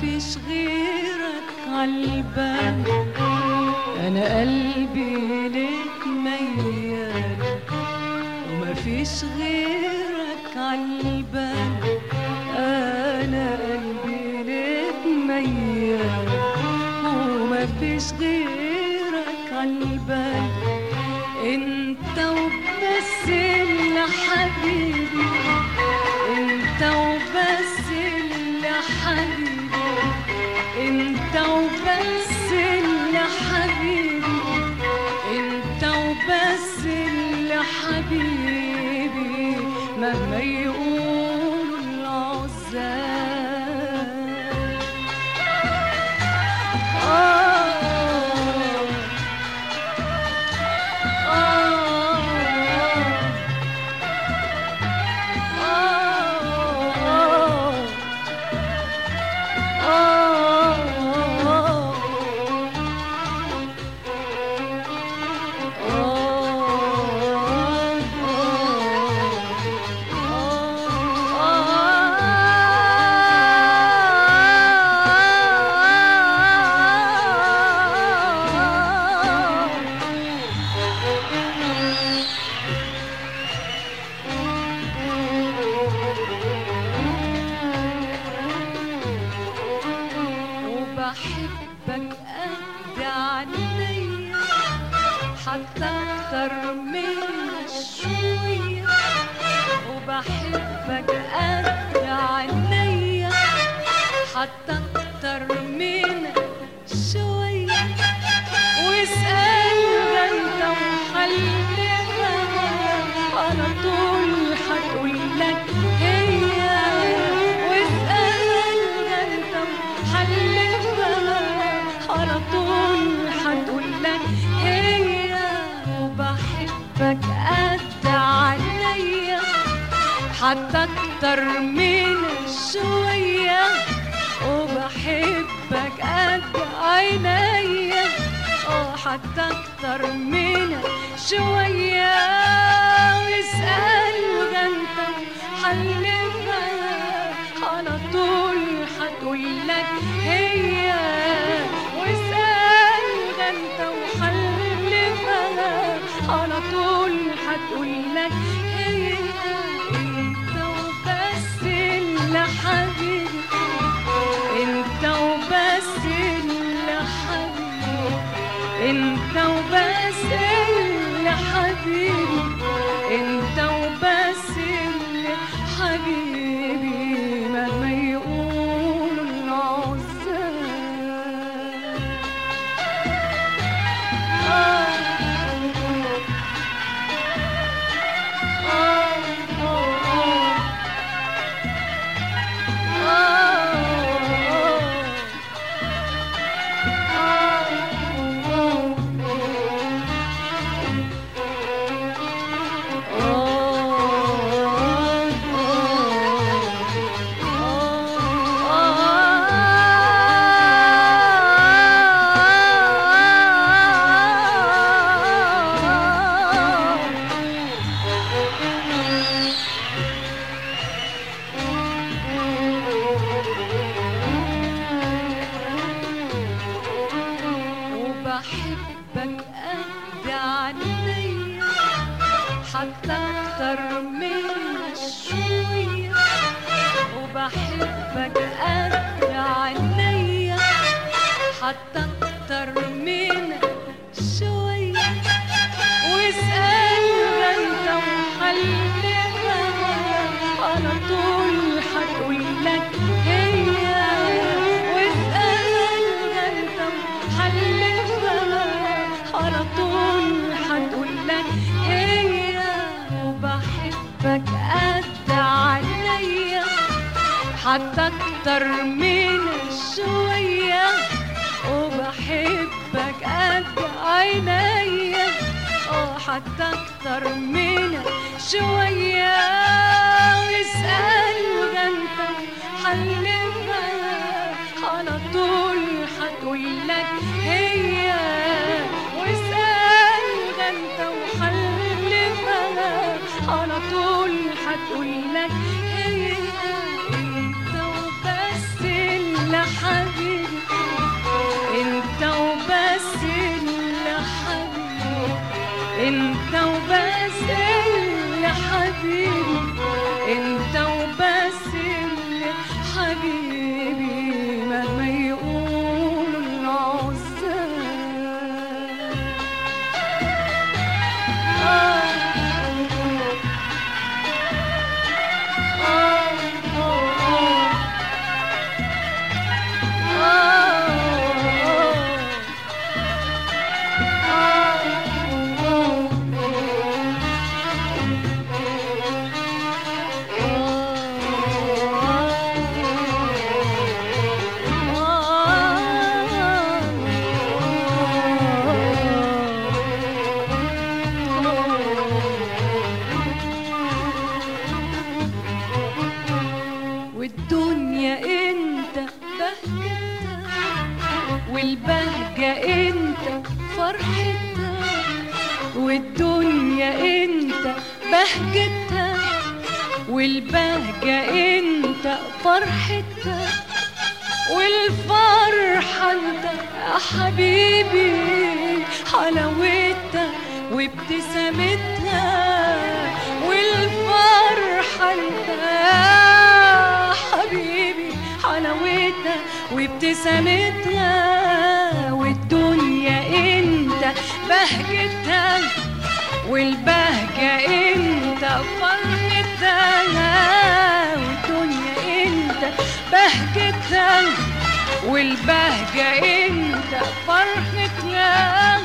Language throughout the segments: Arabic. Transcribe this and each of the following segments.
فيش غيرك قلبك أنا قلبي لك ميال. وما فيش غيرك قلبك أنا قلبي لك ميال. وما فيش غيرك قلبك أنت وبس اللي حبيبي. أنت وبس انت وبس أكتر من شوية وبحبك قد عينيا حتى أكتر من حتى أكتر من شوية وبحبك قد عينيا آه حتى أكتر من شوية. واسأل ده أنت على طول هتقول لك هي. واسأل ده أنت وحلفها على طول هتقول حبيبي وبحبك قد عينيا. حتى حتى أكتر من شوية وبحبك قد عينيا. آه حتى أكتر من شوية. واسأل ده انت حلفها على طول هتقول لك هي والبهجة انت فرحتها والدنيا انت بهجتها والبهجة انت فرحتها والفرحة انت يا حبيبي حلاوتها وابتسامتها والفرحة انت يا حبيبي حلاوتها وابتسامتها والدنيا بهجتها والبهجة انت فرحتها والدنيا انت بهجتها والبهجة انت فرحتها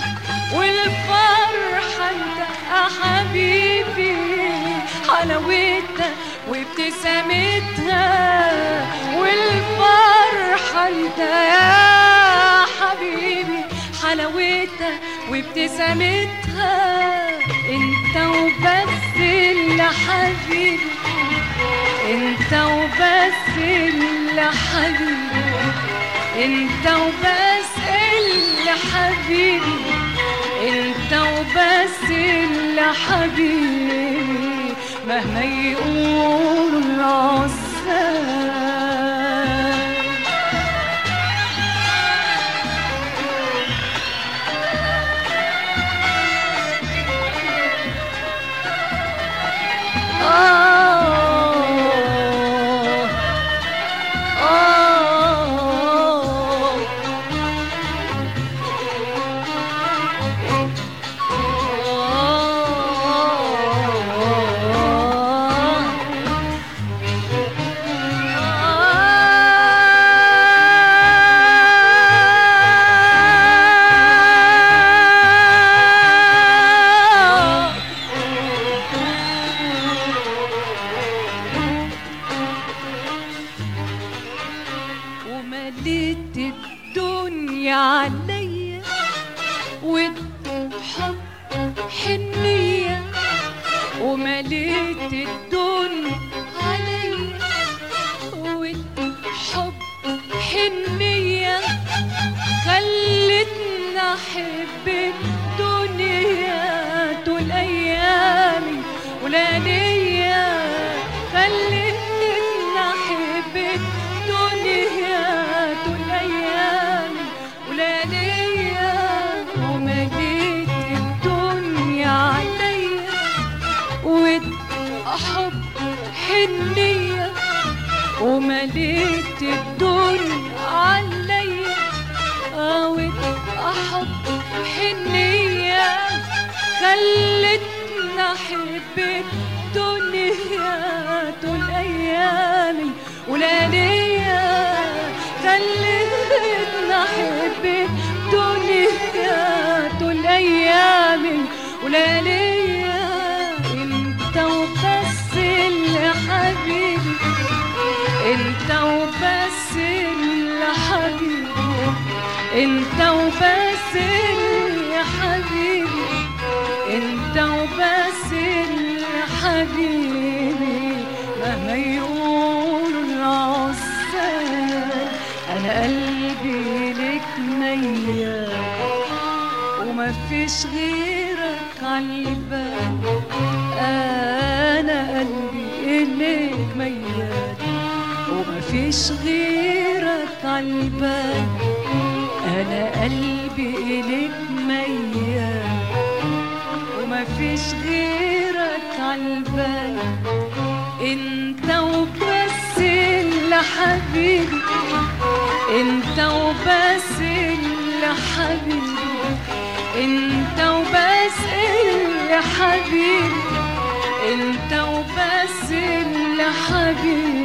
والفرحة انت حبيبي حلاوتها وابتسامتها والفرحة انت يا حبيبي حلاوتها وابتسامتها انت وبس اللي حبيبي انت وبس اللي حبيبي انت وبس اللي حبيبي انت وبس اللي حبيبي مهما يقولوا عليا والحب حنية ومليت الدنيا عليا والحب حنية خلتني أحب حنية ومليت الدنيا عليا. قوت أحب حنية خلتني أحب الدنيا طول أيامي. ولياليا خلتني أحب الدنيا ميال وما فيش غيرك عالبال أنا قلبي اليك ميال. وما فيش غيرك عالبال أنا قلبي اليك ميال. وما ومفيش غيرك عالبال انت وبس اللي حبيبي أنت وبس اللي حبيبي أنت وبس اللي حبيبي أنت وبس اللي حبيبي.